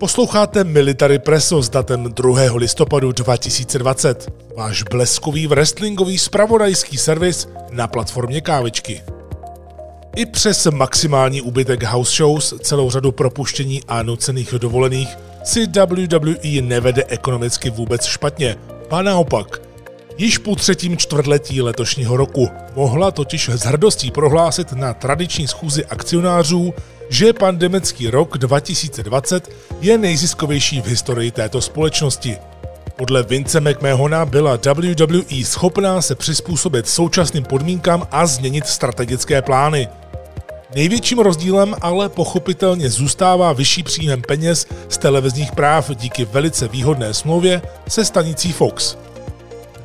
Posloucháte Military Presso s datem 2. listopadu 2020. Váš bleskový wrestlingový spravodajský servis na platformě Kávičky. I přes maximální úbytek house shows, celou řadu propuštění a nucených dovolených si WWE nevede ekonomicky vůbec špatně, a naopak. Již po třetím čtvrtletí letošního roku mohla totiž s hrdostí prohlásit na tradiční schůzi akcionářů, že pandemický rok 2020 je nejziskovější v historii této společnosti. Podle Vince McMahona byla WWE schopná se přizpůsobit současným podmínkám a změnit strategické plány. Největším rozdílem ale pochopitelně zůstává vyšší příjem peněz z televizních práv díky velice výhodné smlouvě se stanicí Fox.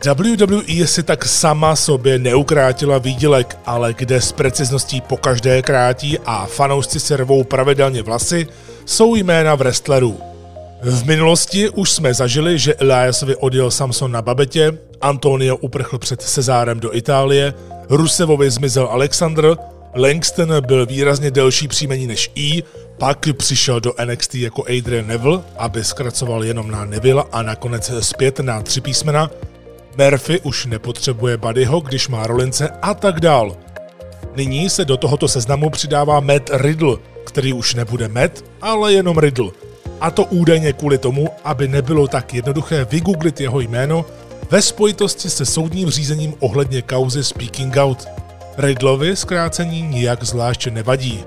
WWE si tak sama sobě neukrátila výdělek, ale kde s precizností po každé krátí a fanoušci si rvou pravidelně vlasy, jsou jména wrestlerů. V minulosti už jsme zažili, že Eliasovi odjel Samson na babetě, Antonio uprchl před Cezárem do Itálie, Rusevovi zmizel Alexandr, Langston byl výrazně delší příjmení než E, pak přišel do NXT jako Adrian Neville, aby zkracoval jenom na Neville a nakonec zpět na tři písmena, Murphy už nepotřebuje Buddyho, když má rolince a tak dál. Nyní se do tohoto seznamu přidává Matt Riddle, který už nebude Matt, ale jenom Riddle. A to údajně kvůli tomu, aby nebylo tak jednoduché vygooglit jeho jméno ve spojitosti se soudním řízením ohledně kauzy Speaking Out. Riddlovi zkrácení nijak zvlášť nevadí.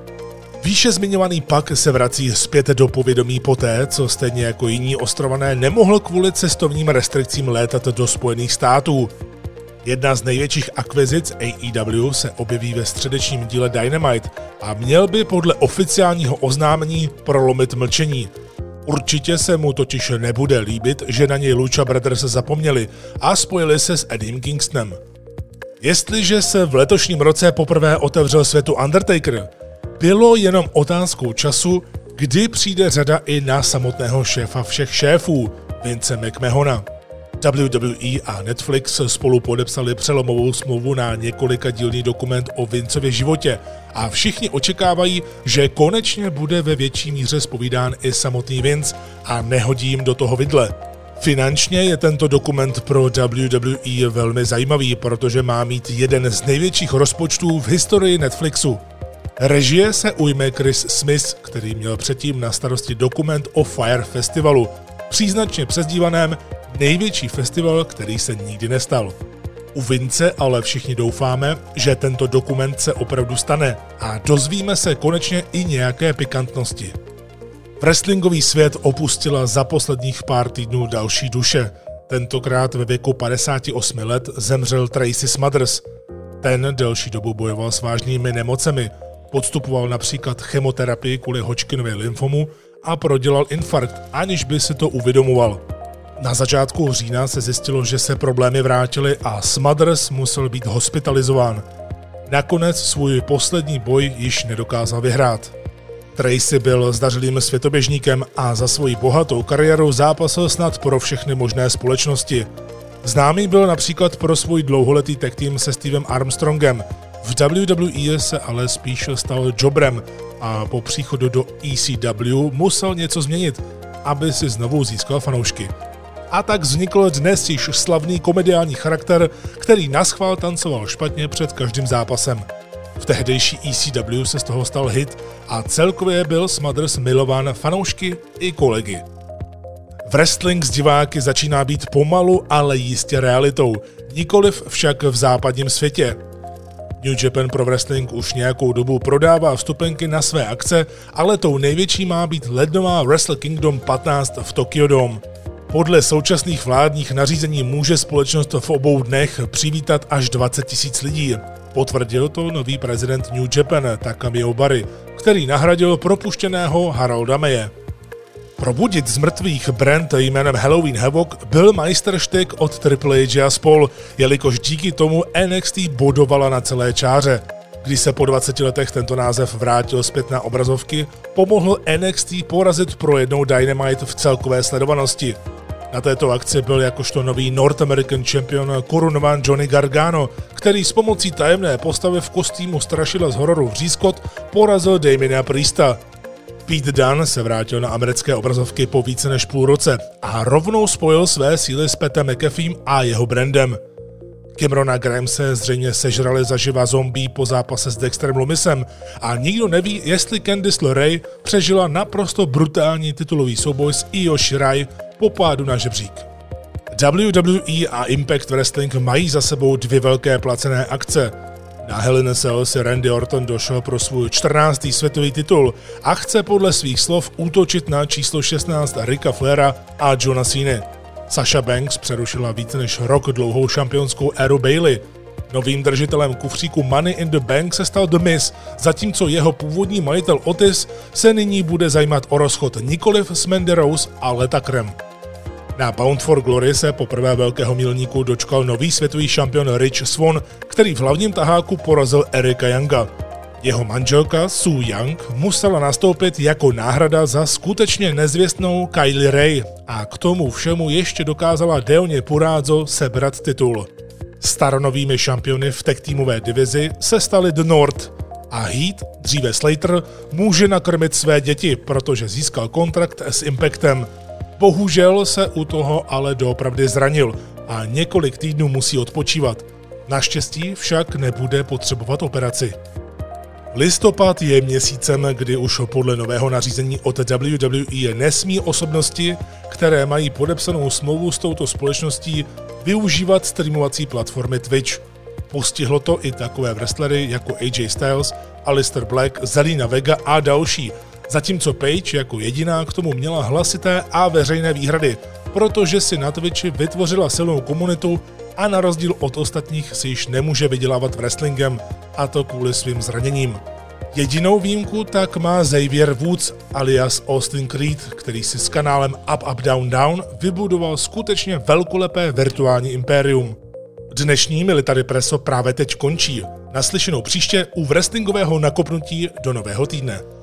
Výše zmiňovaný pak se vrací zpět do povědomí poté, co stejně jako jiní ostrované nemohl kvůli cestovním restrikcím létat do Spojených států. Jedna z největších akvizic AEW se objeví ve středečním díle Dynamite a měl by podle oficiálního oznámení prolomit mlčení. Určitě se mu totiž nebude líbit, že na něj Lucha Brothers zapomněli a spojili se s Eddie Kingstonem. Jestliže se v letošním roce poprvé otevřel světu Undertaker, bylo jenom otázkou času, kdy přijde řada i na samotného šéfa všech šéfů, Vince McMahona. WWE a Netflix spolu podepsali přelomovou smlouvu na několika dílný dokument o Vincově životě a všichni očekávají, že konečně bude ve větší míře spovídán i samotný Vince a nehodí jim do toho vidle. Finančně je tento dokument pro WWE velmi zajímavý, protože má mít jeden z největších rozpočtů v historii Netflixu. Režie se ujme Chris Smith, který měl předtím na starosti dokument o Fire Festivalu, příznačně přezdívaném největší festival, který se nikdy nestal. U Vince ale všichni doufáme, že tento dokument se opravdu stane a dozvíme se konečně i nějaké pikantnosti. Wrestlingový svět opustila za posledních pár týdnů další duše. Tentokrát ve věku 58 let zemřel Tracy Smothers. Ten delší dobu bojoval s vážnými nemocemi – Podstupoval například chemoterapii kvůli Hodgkinově lymfomu a prodělal infarkt, aniž by si to uvědomoval. Na začátku října se zjistilo, že se problémy vrátily a Smothers musel být hospitalizován. Nakonec svůj poslední boj již nedokázal vyhrát. Tracy byl zdařilým světoběžníkem a za svoji bohatou kariéru zápasil snad pro všechny možné společnosti. Známý byl například pro svůj dlouholetý tag team se Stevem Armstrongem, v WWE se ale spíš stal jobrem a po příchodu do ECW musel něco změnit, aby si znovu získal fanoušky. A tak vznikl dnes již slavný komediální charakter, který naschvál tancoval špatně před každým zápasem. V tehdejší ECW se z toho stal hit a celkově byl Smothers milován fanoušky i kolegy. Wrestling z diváky začíná být pomalu, ale jistě realitou, nikoliv však v západním světě. New Japan Pro Wrestling už nějakou dobu prodává vstupenky na své akce, ale tou největší má být lednová Wrestle Kingdom 15 v Tokyo Dome. Podle současných vládních nařízení může společnost v obou dnech přivítat až 20 tisíc lidí. Potvrdil to nový prezident New Japan Takami Obary, který nahradil propuštěného Harolda Meje. Probudit z mrtvých brand jménem Halloween Havoc byl majsterštyk od Triple H a spol, jelikož díky tomu NXT bodovala na celé čáře. Když se po 20 letech tento název vrátil zpět na obrazovky, pomohl NXT porazit pro jednou Dynamite v celkové sledovanosti. Na této akci byl jakožto nový North American Champion korunován Johnny Gargano, který s pomocí tajemné postavy v kostýmu strašila z hororu Vřízkot porazil Damiena Priesta. Pete Dunne se vrátil na americké obrazovky po více než půl roce a rovnou spojil své síly s Petem McAfeem a jeho brandem. Camerona Grimese zřejmě sežrali zaživa zombie po zápase s Dexterem Lumisem a nikdo neví, jestli Candice LeRae přežila naprosto brutální titulový souboj s Io Shirai po pádu na žebřík. WWE a Impact Wrestling mají za sebou dvě velké placené akce. Na Hell in si Randy Orton došel pro svůj 14. světový titul a chce podle svých slov útočit na číslo 16 Ricka Flaira a Johna Cena. Sasha Banks přerušila více než rok dlouhou šampionskou éru Bailey. Novým držitelem kufříku Money in the Bank se stal The Miz, zatímco jeho původní majitel Otis se nyní bude zajímat o rozchod nikoliv s Mandy Rose, ale Takrem. Na Bound for Glory se poprvé velkého milníku dočkal nový světový šampion Rich Swan, který v hlavním taháku porazil Erika Younga. Jeho manželka Sue Young musela nastoupit jako náhrada za skutečně nezvěstnou Kylie Ray a k tomu všemu ještě dokázala Deoně Purázo sebrat titul. Staronovými šampiony v tech týmové divizi se stali The North a Heat, dříve Slater, může nakrmit své děti, protože získal kontrakt s Impactem. Bohužel se u toho ale doopravdy zranil a několik týdnů musí odpočívat. Naštěstí však nebude potřebovat operaci. Listopad je měsícem, kdy už podle nového nařízení od WWE nesmí osobnosti, které mají podepsanou smlouvu s touto společností, využívat streamovací platformy Twitch. Postihlo to i takové wrestlery jako AJ Styles, Alistair Black, Zelina Vega a další, zatímco Page jako jediná k tomu měla hlasité a veřejné výhrady, protože si na Twitchi vytvořila silnou komunitu a na rozdíl od ostatních si již nemůže vydělávat wrestlingem, a to kvůli svým zraněním. Jedinou výjimku tak má Xavier Woods alias Austin Creed, který si s kanálem Up Up Down Down vybudoval skutečně velkolepé virtuální impérium. Dnešní Military Preso právě teď končí. Naslyšenou příště u wrestlingového nakopnutí do nového týdne.